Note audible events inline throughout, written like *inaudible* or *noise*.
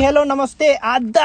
Hi hello నమస్తే. అద్దా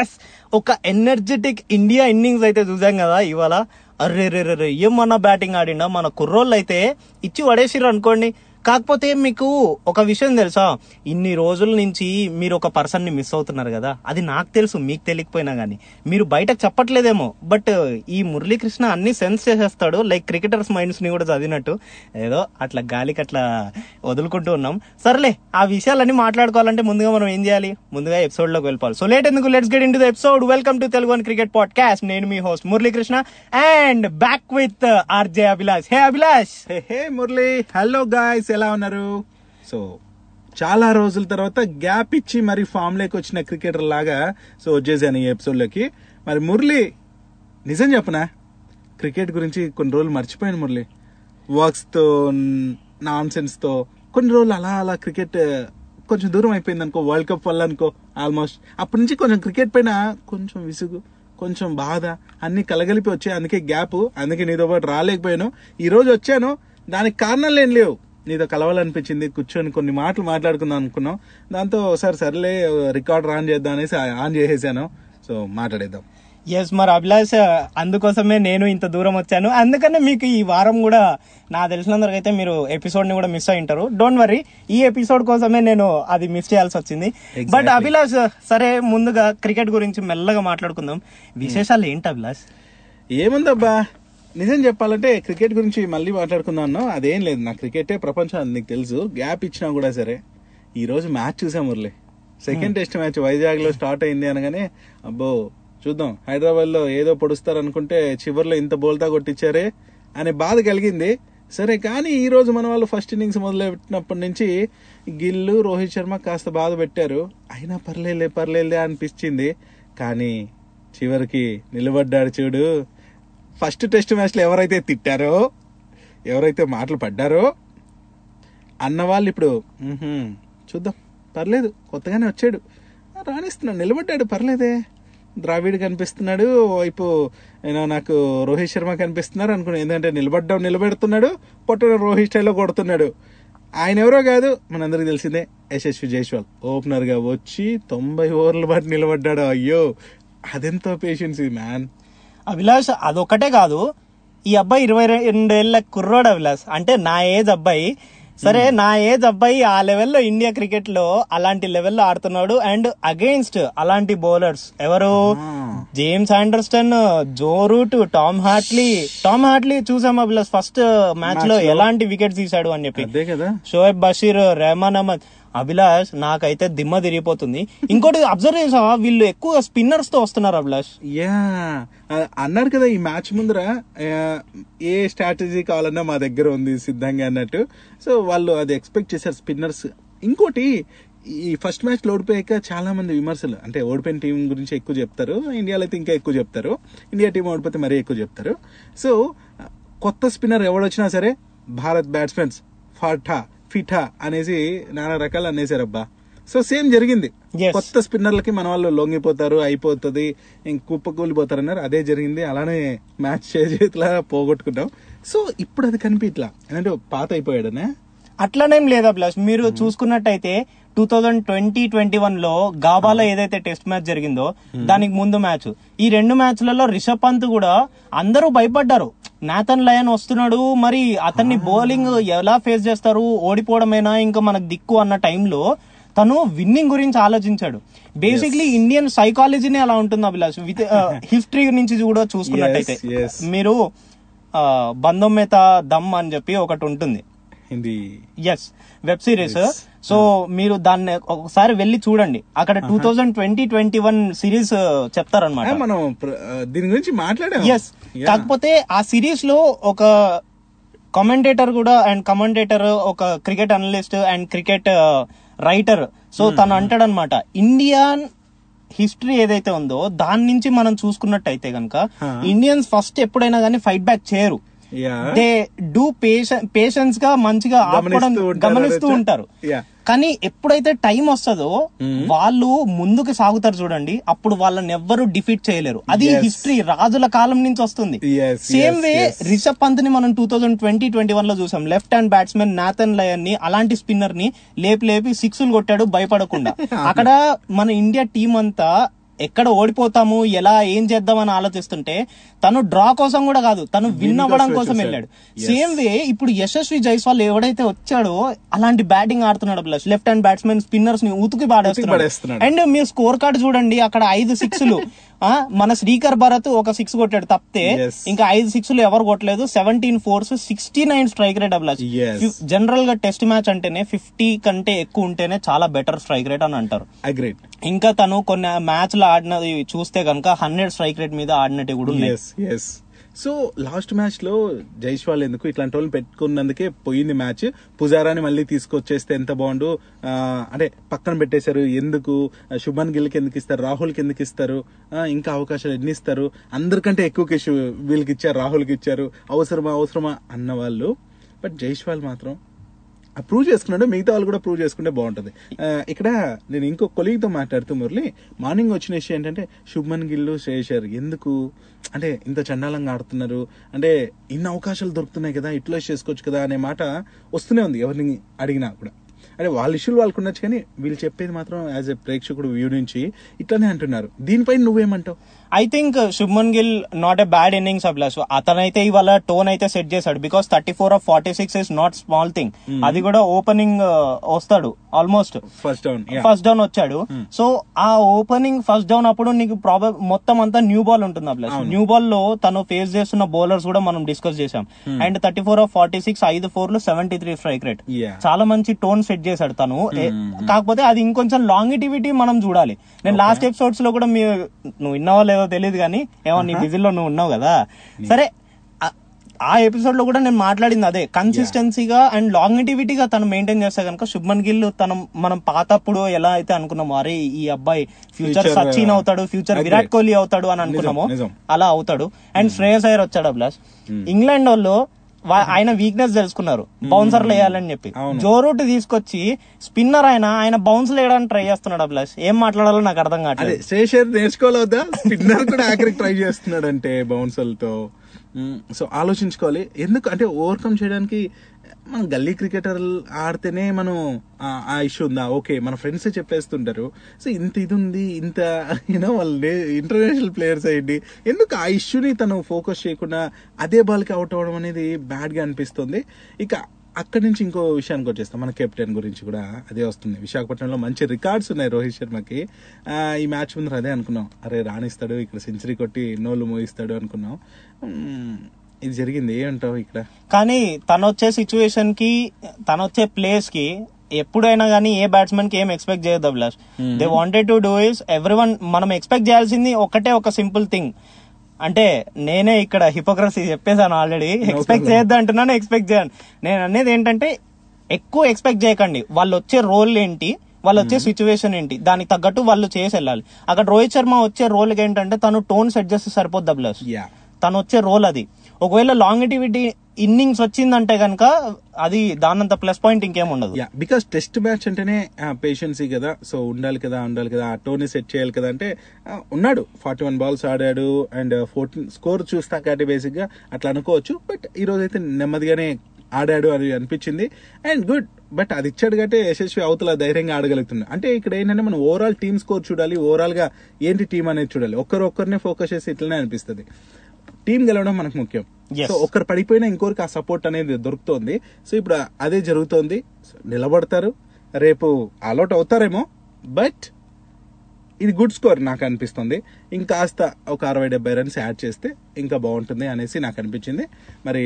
yes ఒక ఎనర్జెటిక్ ఇండియా ఇన్నింగ్స్ అయితే చూసాం కదా ఇవాళ. అర్రే రే రే ఏమన్నా బ్యాటింగ్ ఆడిండా? మన కుర్రోళ్ళు అయితే ఇచ్చి పడేసిర్రు అనుకోండి. కాకపోతే మీకు ఒక విషయం తెలుసా? ఇన్ని రోజుల నుంచి మీరు ఒక పర్సన్ని మిస్ అవుతున్నారు కదా. అది నాకు తెలుసు మీకు తెలియకపోయినా కానీ మీరు బయటకు చెప్పట్లేదేమో బట్ ఈ మురళీకృష్ణ అన్ని సెన్స్ చేసేస్తాడు లైక్ క్రికెటర్స్ మైండ్స్ని కూడా చదివినట్టు. ఏదో అట్లా గాలికి అట్లా వదులుకుంటూ ఉన్నాం. సర్లే ఆ విషయాలన్నీ మాట్లాడుకోవాలంటే ముందుగా మనం ఏం చేయాలి? ముందుగా ఎపిసోడ్లోకి వెళ్ళిపోవాలి. సో లేట్ ఎందుకు? Let's get into the episode welcome to Telugu one cricket podcast నేను మీ host Muralikrishna and back with RJ Abhilash hey Abhilash hey Murali. Hello guys ఎలా ఉన్నారు? సో చాలా రోజుల తర్వాత గ్యాప్ ఇచ్చి మరి ఫామ్లోకి వచ్చిన క్రికెటర్ లాగా సో వచ్చేసాను ఈ ఎపిసోడ్లోకి మరి మురళి నిజం చెప్పనా? క్రికెట్ గురించి కొన్ని రోజులు మర్చిపోయాను మురళి. వర్క్స్తో నాన్సెన్స్తో నాన్ కొన్ని రోజులు అలా అలా క్రికెట్ కొంచెం దూరం అయిపోయింది అనుకో వరల్డ్ కప్ వల్ల అనుకో ఆల్మోస్ట్ అప్పటి నుంచి కొంచెం క్రికెట్ పైన కొంచెం విసుగు కొంచెం బాధ అన్ని కలగలిపి వచ్చాయి. అందుకే గ్యాప్ అందుకే నీతో పాటు రాలేకపోయాను. ఈరోజు వచ్చాను. దానికి కారణాలు ఏం లేవు. నీతో కలవాలనిపించింది కూర్చొని కొన్ని మాటలు మాట్లాడుకుందాం అనుకున్నాం. దాంతో ఒకసారి సర్లే రికార్డ్ ఆన్ చేద్దాం అనేసి ఆన్ చేసేసాను. సో మాట్లాడేద్దాం. ఎస్ మరి అభిలాష్ అందుకోసమే నేను ఇంత దూరం వచ్చాను. అందుకనే మీకు ఈ వారం కూడా నా తెలిసినందుకు అయితే మీరు ఎపిసోడ్ని కూడా మిస్ అయి ఉంటారు డోంట్ వరీ ఈ ఎపిసోడ్ కోసమే నేను అది మిస్ చేయాల్సి వచ్చింది. బట్ అభిలాష్ సరే ముందుగా క్రికెట్ గురించి మెల్లగా మాట్లాడుకుందాం. విశేషాలు ఏంటి అభిలాష్? ఏముందబ్బా? నిజం చెప్పాలంటే క్రికెట్ గురించి మళ్ళీ మాట్లాడుకుందాం అన్నాం. అదేం లేదు నా క్రికెటే ప్రపంచం నీకు తెలుసు. గ్యాప్ ఇచ్చినా కూడా సరే. ఈ రోజు మ్యాచ్ చూసాం మురళి. సెకండ్ టెస్ట్ మ్యాచ్ వైజాగ్లో స్టార్ట్ అయింది అనగానే అబ్బో చూద్దాం. హైదరాబాద్లో ఏదో పొడుస్తారు అనుకుంటే చివర్లో ఇంత బోల్తా కొట్టించారే అనే బాధ కలిగింది. సరే కానీ ఈ రోజు మన వాళ్ళు ఫస్ట్ ఇన్నింగ్స్ మొదలెట్టినప్పటి నుంచి గిల్లు రోహిత్ శర్మ కాస్త బాధ పెట్టారు. అయినా పర్లేలే పర్లేలే అనిపించింది. కానీ చివరికి నిలబడ్డాడు చూడు. ఫస్ట్ టెస్ట్ మ్యాచ్లో ఎవరైతే తిట్టారో ఎవరైతే మాటలు పడ్డారో అన్న వాళ్ళు ఇప్పుడు చూద్దాం పర్లేదు కొత్తగానే వచ్చాడు. రాణిస్తున్నాడు నిలబడ్డాడు పర్లేదే. ద్రావిడ్ కనిపిస్తున్నాడు వైపు ఏమో నాకు రోహిత్ శర్మ కనిపిస్తున్నారు అనుకున్నాను ఎందుకంటే నిలబడ్డం నిలబెడుతున్నాడు పొట్టడం రోహిత్ స్టైల్లో కొడుతున్నాడు. ఆయన ఎవరో కాదు మనందరికి తెలిసిందే యశస్వి జైస్వాల్. ఓపెనర్గా వచ్చి తొంభై ఓవర్ల పాటు నిలబడ్డాడు అయ్యో అదెంతో పేషెన్స్ మ్యాన్ అభిలాష్ అదొక్కటే కాదు. ఈ అబ్బాయి ఇరవై రెండేళ్ళ కుర్రోడు అభిలాష్ అంటే నా ఏజ్ అబ్బాయి. సరే నా ఏజ్ అబ్బాయి ఆ లెవెల్లో ఇండియా క్రికెట్లో అలాంటి లెవెల్లో ఆడుతున్నాడు. అండ్ అగెయిన్స్ట్ అలాంటి బౌలర్స్ ఎవరు? James Anderson Joe Root Tom Hartley. Tom Hartley చూసాం అభిలాష్ ఫస్ట్ మ్యాచ్లో ఎలాంటి వికెట్స్ తీశాడు అని చెప్పి. షోయబ్ బషీర్ రెహమాన్ అహ్మద్. అభిలాష్ నాకైతే దిమ్మ తిరిగిపోతుంది. ఇంకోటి అబ్జర్వ్ చేసావా? వీళ్ళు ఎక్కువ స్పిన్నర్స్తో వస్తున్నారు అభిలాష్. యా అన్నారు కదా ఈ మ్యాచ్ ముందర. ఏ స్ట్రాటజీ కావాలన్నా మా దగ్గర ఉంది సిద్ధంగా అన్నట్టు. సో వాళ్ళు అది ఎక్స్పెక్ట్ చేశారు స్పిన్నర్స్ ఇంకోటి ఈ ఫస్ట్ మ్యాచ్లో ఓడిపోయాక చాలా మంది విమర్శలు అంటే ఓడిపోయిన టీం గురించి ఎక్కువ చెప్తారు. ఇండియాలో అయితే ఇంకా ఎక్కువ చెప్తారు. ఇండియా టీం ఓడిపోతే మరీ ఎక్కువ చెప్తారు. సో కొత్త స్పిన్నర్ ఎవడొచ్చినా సరే భారత్ బ్యాట్స్మెన్స్ ఫాఠా ఫిఠా అనేసి నానా రకాలు అనేసారు అబ్బా సో సేమ్ జరిగింది. కొత్త స్పిన్నర్లకి మన వాళ్ళు లొంగిపోతారు అయిపోతుంది కుప్ప కూలిపోతారు అన్నారు అదే జరిగింది. అలానే మ్యాచ్ చేతిలా పోగొట్టుకున్నాం సో ఇప్పుడు అది కనిపించలా అంటే పాత అయిపోయాడనే. అట్లనేం లేదు అభిలాష్? మీరు చూసుకున్నట్టయితే టూ థౌజండ్ ట్వంటీ ట్వంటీ వన్లో గాబాలో ఏదైతే టెస్ట్ మ్యాచ్ జరిగిందో దానికి ముందు మ్యాచ్. ఈ రెండు మ్యాచ్లలో రిషబ్ పంత్ కూడా అందరూ భయపడ్డారు. నాథన్ లయన్ వస్తున్నాడు. మరి అతన్ని బౌలింగ్ ఎలా ఫేస్ చేస్తారు? ఓడిపోవడమేనా ఇంకా మనకు దిక్కు అన్న టైంలో తను విన్నింగ్ గురించి ఆలోచించాడు. బేసిక్లీ ఇండియన్ సైకాలజీనే అలా ఉంటుంది అభిలాష్. విత్ *laughs* హిస్టరీ నుంచి కూడా చూసుకున్నట్టయితే. మీరు బంధం మేత దమ్ అని చెప్పి ఒకటి ఉంటుంది. Yes web series. సో మీరు దాన్ని ఒకసారి వెళ్ళి చూడండి. అక్కడ two thousand twenty twenty one series చెప్తారనమాట మనం దీని గురించి మాట్లాడాం ఎస్ కాకపోతే ఆ సిరీస్లో ఒక కమెంటేటర్ కూడా అండ్ కమెంటేటర్ ఒక cricket analyst and cricket writer so తను అంటాడనమాట ఇండియన్ హిస్టరీ ఏదైతే ఉందో దాని నుంచి మనం చూసుకున్నట్టయితే గనక ఇండియన్స్ ఫస్ట్ ఎప్పుడైనా కానీ ఫైట్ బ్యాక్ చేయరు. దే డూ పేషెన్స్గా మంచిగా ఆపుకోవడం గమనిస్తూ ఉంటారు. కానీ ఎప్పుడైతే టైం వస్తుందో Hmm. వాళ్ళు ముందుకు సాగుతారు చూడండి అప్పుడు వాళ్ళని ఎవ్వరు డిఫీట్ చేయలేరు అది. హిస్టరీ రాజుల కాలం నుంచి వస్తుంది సేమ్ వే. రిషబ్ పంత్ని మనం టూ థౌసండ్ ట్వంటీ ట్వంటీ వన్లో చూసాం లెఫ్ట్ హ్యాండ్ బ్యాట్స్మెన్ నాథన్ లయన్ని అలాంటి స్పిన్నర్ని లేపి లేపి సిక్స్లు కొట్టాడు భయపడకుండా *laughs* అక్కడ మన ఇండియా టీం అంతా ఎక్కడ ఓడిపోతాము ఎలా ఏం చేద్దామని ఆలోచిస్తుంటే తను డ్రా కోసం కూడా కాదు తను విన్ అవ్వడం కోసం. వెళ్ళాడు. సేమ్ వే ఇప్పుడు యశస్వి జైస్వాల్ ఎవడైతే వచ్చాడో అలాంటి బ్యాటింగ్ ఆడుతున్నాడు ప్లస్ లెఫ్ట్ హ్యాండ్ బ్యాట్స్మెన్ స్పిన్నర్స్ని ఉతికి పాడేస్తున్నాడు. అండ్ మీరు స్కోర్ కార్డ్ చూడండి అక్కడ ఐదు సిక్స్లు *laughs* మన శ్రీకర్ భరత్ ఒక సిక్స్ కొట్టాడు తప్పితే. ఇంకా ఐదు సిక్స్లు ఎవరు కొట్టలేదు. Seventeen fours sixty nine strike rate Yes. జనరల్గా టెస్ట్ మ్యాచ్ అంటేనే ఫిఫ్టీ కంటే ఎక్కువ ఉంటేనే చాలా బెటర్ స్ట్రైక్ రేట్ అని అంటారు. ఇంకా తను కొన్ని మ్యాచ్లో ఆడినది చూస్తే కనుక హండ్రెడ్ స్ట్రైక్ రేట్ మీద ఆడినట్టు కూడా సో లాస్ట్ మ్యాచ్లో జైస్వాల్ ఎందుకు ఇట్లాంటి వాళ్ళని పెట్టుకున్నందుకే పోయింది మ్యాచ్. పుజారాని మళ్ళీ తీసుకొచ్చేస్తే ఎంత బాగుండు? అంటే పక్కన పెట్టేశారు. ఎందుకు? శుభన్ గిల్కి ఎందుకు ఇస్తారు? రాహుల్కి ఎందుకు ఇస్తారు? ఇంకా అవకాశాలు ఎన్ని ఇస్తారు? అందరికంటే ఎక్కువ కేసు వీళ్ళకి ఇచ్చారు రాహుల్కి ఇచ్చారు. అవసరమా అవసరమా అన్న వాళ్ళు. బట్ జైష్వాల్ మాత్రం ప్రూవ్ చేసుకున్నాడు మిగతా వాళ్ళు కూడా ప్రూవ్ చేసుకుంటే బాగుంటుంది. ఇక్కడ నేను ఇంకో కొలీగ్తో మాట్లాడుతూ మురళి మార్నింగ్ వచ్చిన విషయం ఏంటంటే శుభ్మన్ గిల్లు శ్రేషర్ ఎందుకు? అంటే ఇంత చండాలంగా ఆడుతున్నారు. అంటే ఇన్ని అవకాశాలు దొరుకుతున్నాయి కదా ఇట్లా చేసుకోవచ్చు కదా అనే మాట వస్తూనే ఉంది ఎవరిని అడిగినా కూడా. అంటే వాళ్ళ ఇష్యూలు వాళ్ళకు ఉండొచ్చు కానీ వీళ్ళు చెప్పేది మాత్రం యాజ్ ఎ ప్రేక్షకుడు వ్యూ నుంచి ఇట్లానే అంటున్నారు. దీనిపై నువ్వేమంటావు? I think Shubman Gill not a bad innings applause అతనైతే ఇవాళ టోన్ అయితే సెట్ చేశాడు. Because thirty four off forty six is not small thing అది కూడా ఓపెనింగ్ వస్తాడు. Almost first down first down వచ్చాడు. సో ఆ ఓపెనింగ్ ఫస్ట్ డౌన్ అప్పుడు నీకు ప్రాబ్లం మొత్తం అంతా న్యూ బాల్ ఉంటుంది ప్లస్ న్యూ బాల్లో తను ఫేస్ చేస్తున్న బౌలర్స్ కూడా మనం డిస్కస్ చేసాం and thirty four off forty six ఐదు ఫోర్లు సెవెంటీ త్రీ స్ట్రైక్ రేట్. చాలా మంచి టోన్ సెట్ చేశాడు తను. ఏ- కాకపోతే అది ఇంకొంచెం లాంగిటివిటీ మనం చూడాలి. నేను లాస్ట్ ఎపిసోడ్స్లో కూడా మీ నువ్వు విన్నావో లేదో తెలియదు కానీ ఏమో నీ బిజీలో నువ్వు ఉన్నావు కదా. సరే ఆ- ఎపిసోడ్లో కూడా నేను మాట్లాడింది అదే. కన్సిస్టెన్సీగా అండ్ లాంగిటివిటీగా తను మెయింటైన్ చేస్తే కనుక శుభ్మన్ గిల్ తను మనం పాతప్పుడు ఎలా అయితే అనుకున్నామో అరే ఈ అబ్బాయి ఫ్యూచర్ సచిన్ అవుతాడు ఫ్యూచర్. విరాట్ కోహ్లీ అవుతాడు అని అనుకున్నామో. అలా అవుతాడు. అండ్ శ్రేయస్ అయ్యర్ వచ్చాడు ప్లస్ ఇంగ్లాండ్ వాళ్ళు వా- ఆయన వీక్నెస్ తెలుసుకున్నారు. బౌన్సర్లు వేయాలని చెప్పి. జో రూట్ తీసుకొచ్చి స్పిన్నర్ ఆయన ఆయన బౌన్స్ వేయడానికి ట్రై చేస్తున్నాడు ప్లస్ ఏం మాట్లాడాలో నాకు అర్థం కావట్లేదు. శేషర్ నేర్చుకోలేదా స్పిన్నర్ కూడా ఆఖరికి ట్రై చేస్తున్నాడంటే బౌన్సర్లతో సో ఆలోచించుకోవాలి. ఎందుకు? అంటే ఓవర్కమ్ చేయడానికి మనం గల్లీ క్రికెటర్ ఆడితేనే మనం ఆ- ఇష్యూ ఉందా? ఓకే మన ఫ్రెండ్స్ చెప్పేస్తుంటారు. సో ఇంత ఇది ఉంది ఇంత యూనో వాళ్ళు ఇంటర్నేషనల్ ప్లేయర్స్ అయ్యండి ఎందుకు ఆ ఇష్యూని తను ఫోకస్ చేయకుండా అదే బాల్కి అవుట్ అవ్వడం అనేది బ్యాడ్గా అనిపిస్తుంది? ఇక అక్కడి నుంచి ఇంకో విషయానికి వచ్చేస్తాం మన కెప్టెన్ గురించి కూడా అదే వస్తుంది. విశాఖపట్నంలో మంచి రికార్డ్స్ ఉన్నాయి రోహిత్ శర్మకి. ఆ, ఈ మ్యాచ్ ముందర అదే అనుకున్నాం. అరే రాణిస్తాడు ఇక్కడ సెంచరీ కొట్టి నోళ్ళు మోయిస్తాడు అనుకున్నాం. ఇది జరిగింది. ఏమంటావు ఇక్కడ? కానీ తను వచ్చే సిచ్యువేషన్కి తను వచ్చే ప్లేస్కి ఎప్పుడైనా కానీ ఏ బ్యాట్స్మెన్కి ఏం ఎక్స్పెక్ట్ చేయదు Abhilash. They wanted to do is everyone మనం ఎక్స్పెక్ట్ చేయాల్సింది ఒకటే ఒక సింపుల్ థింగ్. అంటే నేనే ఇక్కడ హిపోక్రసీ చెప్పేశాను ఆల్రెడీ ఎక్స్పెక్ట్ చేయొద్దు అంటున్నాను ఎక్స్పెక్ట్ చేయను. నేను అనేది ఏంటంటే ఎక్కువ ఎక్స్పెక్ట్ చేయకండి. వాళ్ళు వచ్చే రోల్ ఏంటి? వాళ్ళు వచ్చే సిచ్యువేషన్ ఏంటి? దానికి తగ్గట్టు వాళ్ళు చేసి వెళ్ళాలి అక్కడ రోహిత్ శర్మ వచ్చే రోల్ ఏంటంటే తను టోన్ సెట్ చేస్తే సరిపోద్ది యా తను వచ్చే రోల్ అది. ఒకవేళ లాంగిటివిటీ ఇన్నింగ్స్ వచ్చిందంటే కనుక అది దానంత ప్లస్ పాయింట్ ఇంకేం ఉండదు. యా బికాస్ టెస్ట్ మ్యాచ్ అంటేనే పేషెన్సీ కదా. సో ఉండాలి కదా ఉండాలి కదా. ఆ టోని సెట్ చేయాలి కదా అంటే ఉన్నాడు. ఫార్టీ వన్ బాల్స్ ఆడాడు అండ్ ఫోర్టీన్ స్కోర్ చూస్తాకంటే బేసిక్గా అట్లా అనుకోవచ్చు. బట్ ఈ రోజు అయితే నెమ్మదిగానే ఆడాడు అని అనిపించింది. అండ్ గుడ్ బట్ అది ఇచ్చాడు కంటే యశస్వి అవతల ధైర్యంగా ఆడగలుగుతున్నాడు. అంటే ఇక్కడ ఏంటంటే మనం ఓవరాల్ టీమ్ స్కోర్ చూడాలి. ఓవరాల్గా ఏంటి టీం అనేది చూడాలి. ఒక్కరు ఒక్కరినే ఫోకస్ చేసి ఇట్లనే అనిపిస్తుంది. టీం గెలవడం మనకు ముఖ్యం. సో ఒక్కరు పడిపోయినా ఇంకొకరికి ఆ సపోర్ట్ అనేది దొరుకుతోంది. సో ఇప్పుడు అదే జరుగుతోంది. నిలబడతారు. రేపు ఆల్అౌట్ అవుతారేమో బట్ ఇది గుడ్ స్కోర్ నాకు అనిపిస్తుంది. ఇంకాస్త ఒక అరవై డెబ్బై రన్స్ యాడ్ చేస్తే ఇంకా బాగుంటుంది అనేసి నాకు అనిపించింది. మరి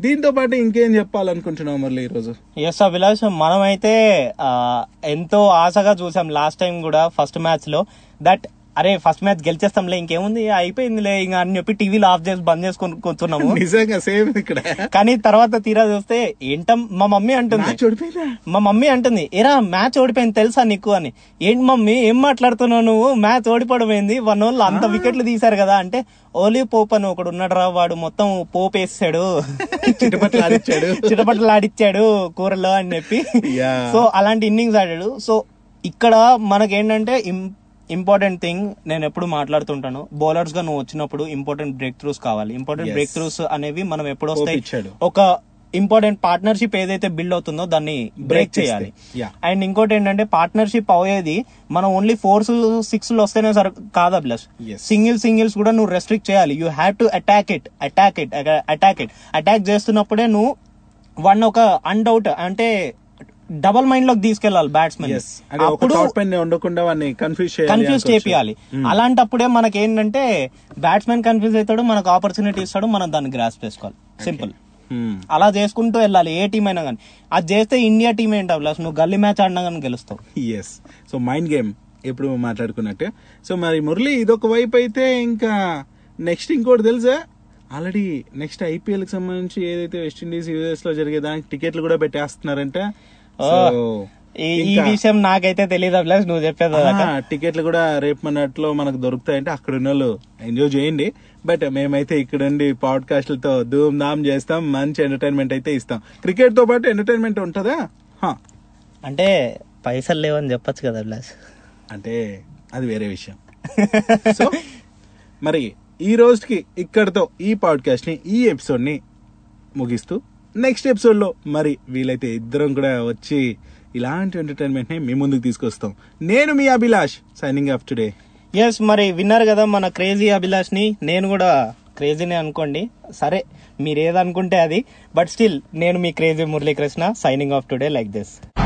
దీంతో పాటు ఇంకేం చెప్పాలనుకుంటున్నావు మురళి ఈరోజు? ఎస్ అభిలాష్ మనమైతే ఎంతో ఆశగా చూసాం లాస్ట్ టైం కూడా ఫస్ట్ మ్యాచ్లో దట్ అరే ఫస్ట్ మ్యాచ్ గెలిచేస్తాంలే ఇంకేముంది? అయిపోయిందిలే ఇంకా అని చెప్పి టీవీలో ఆఫ్ చేసి బంద్ చేసుకొని కూర్చున్నాము. *laughs* నిజంగా సేమ్ ఇక్కడ. కానీ తర్వాత తీరా చూస్తే ఏంటం మా మమ్మీ అంటుంది. మా మమ్మీ అంటుంది ఏరా మ్యాచ్ ఓడిపోయింది తెలుసా నీకు? అని. ఏంటి మమ్మీ ఏం మాట్లాడుతున్నావు నువ్వు? మ్యాచ్ ఓడిపోవడం ఏంది? వన్ వాళ్ళు అంత వికెట్లు తీశారు కదా. అంటే ఓలీ పోప్ అని ఒకడు ఉన్నాడు రా వాడు మొత్తం పోప్ వేసాడు. *laughs* చిటపట్లు ఆడిచ్చాడు. *laughs* చిటపట్లు ఆడిచ్చాడు కూరలో అని చెప్పి. సో అలాంటి ఇన్నింగ్స్ ఆడాడు. సో ఇక్కడ మనకేంటంటే ఇంపార్టెంట్ థింగ్ నేను ఎప్పుడు మాట్లాడుతుంటాను బౌలర్స్గా నువ్వు వచ్చినప్పుడు ఇంపార్టెంట్ బ్రేక్ త్రూస్ కావాలి ఇంపార్టెంట్. బ్రేక్ త్రూస్ అనేవి మనం ఎప్పుడు వస్తాయి ఇచ్చాడు. ఒక ఇంపార్టెంట్ పార్ట్నర్షిప్ ఏదైతే బిల్డ్ అవుతుందో దాన్ని Break బ్రేక్. చేయాలి. అండ్ ఇంకోటి ఏంటంటే పార్ట్నర్షిప్ అయ్యేది మనం ఓన్లీ ఫోర్స్ సిక్స్ వస్తేనే సరి కాదా ప్లస్. సింగిల్ సింగిల్స్ కూడా నువ్వు రెస్ట్రిక్ట్ చేయాలి you have to attack it attack it attack it attack చేస్తున్నప్పుడే నువ్వు వన్ ఒక అన్డౌట్ అంటే డబల్ మైండ్లోకి తీసుకెళ్ళాలి బ్యాట్స్మెన్ అప్పుడు ఉండకుండా కన్ఫ్యూజ్ చేయాలి కన్ఫ్యూజ్ అనుకోవచ్చు. చేపియాలి. అలాంటప్పుడే మనకి ఏంటంటే బ్యాట్స్మెన్ కన్ఫ్యూజ్ అవుతాడు మనకు ఆపర్చునిటీ ఇస్తాడు మనం దాన్ని గ్రాస్ చేసుకోవాలి. Simple Hmm. అలా చేసుకుంటూ వెళ్ళాలి. ఏ టీం అయినా కానీ అది చేస్తే ఇండియా టీం ఏంటి అభిలాష్ నువ్వు గల్లీ మ్యాచ్ ఆడినా కానీ గెలుస్తావు. ఎస్ సో మైండ్ గేమ్ ఎప్పుడు మాట్లాడుకున్నట్టే. సో మరి మురళి ఇదొక వైపు అయితే ఇంకా నెక్స్ట్ ఇంకోటి తెలుసా? ఆల్రెడీ నెక్స్ట్ ఐపీఎల్కి సంబంధించి ఏదైతే వెస్టిండీస్ యూఎస్లో జరిగే దానికి టికెట్లు కూడా పెట్టేస్తున్నారంట. ఈ విషయం నాకైతే తెలియదు అభిలాష్ నువ్వు చెప్పేది టికెట్లు కూడా రేపు మనట్లో మనకు దొరుకుతాయంటే అక్కడ ఉన్న వాళ్ళు ఎంజాయ్ చేయండి. బట్ మేమైతే ఇక్కడ ఉండి పాడ్కాస్ట్లతో ధూమ్ ధామ్ చేస్తాం మంచి ఎంటర్టైన్మెంట్ అయితే ఇస్తాం. క్రికెట్తో పాటు ఎంటర్టైన్మెంట్ ఉంటుందా. అంటే పైసలు లేవని చెప్పొచ్చు కదా అభిలాష్. అంటే అది వేరే విషయం. సో మరి ఈ రోజుకి ఇక్కడతో ఈ పాడ్కాస్ట్ని ఈ ఎపిసోడ్ని ముగిస్తూ నెక్స్ట్ ఎపిసోడ్లో మరి వీలైతే ఇద్దరం కూడా వచ్చి ఇలాంటి ఎంటర్టైన్మెంట్ని మీ ముందుకు తీసుకొస్తాం. నేను మీ Abhilash signing off today yes మరి విన్నారు కదా మన క్రేజీ అభిలాష్ని. నేను కూడా క్రేజీనే అనుకోండి. సరే మీరు ఏదనుకుంటే అది. బట్ స్టిల్ నేను మీ crazy Muralikrishna signing off today like this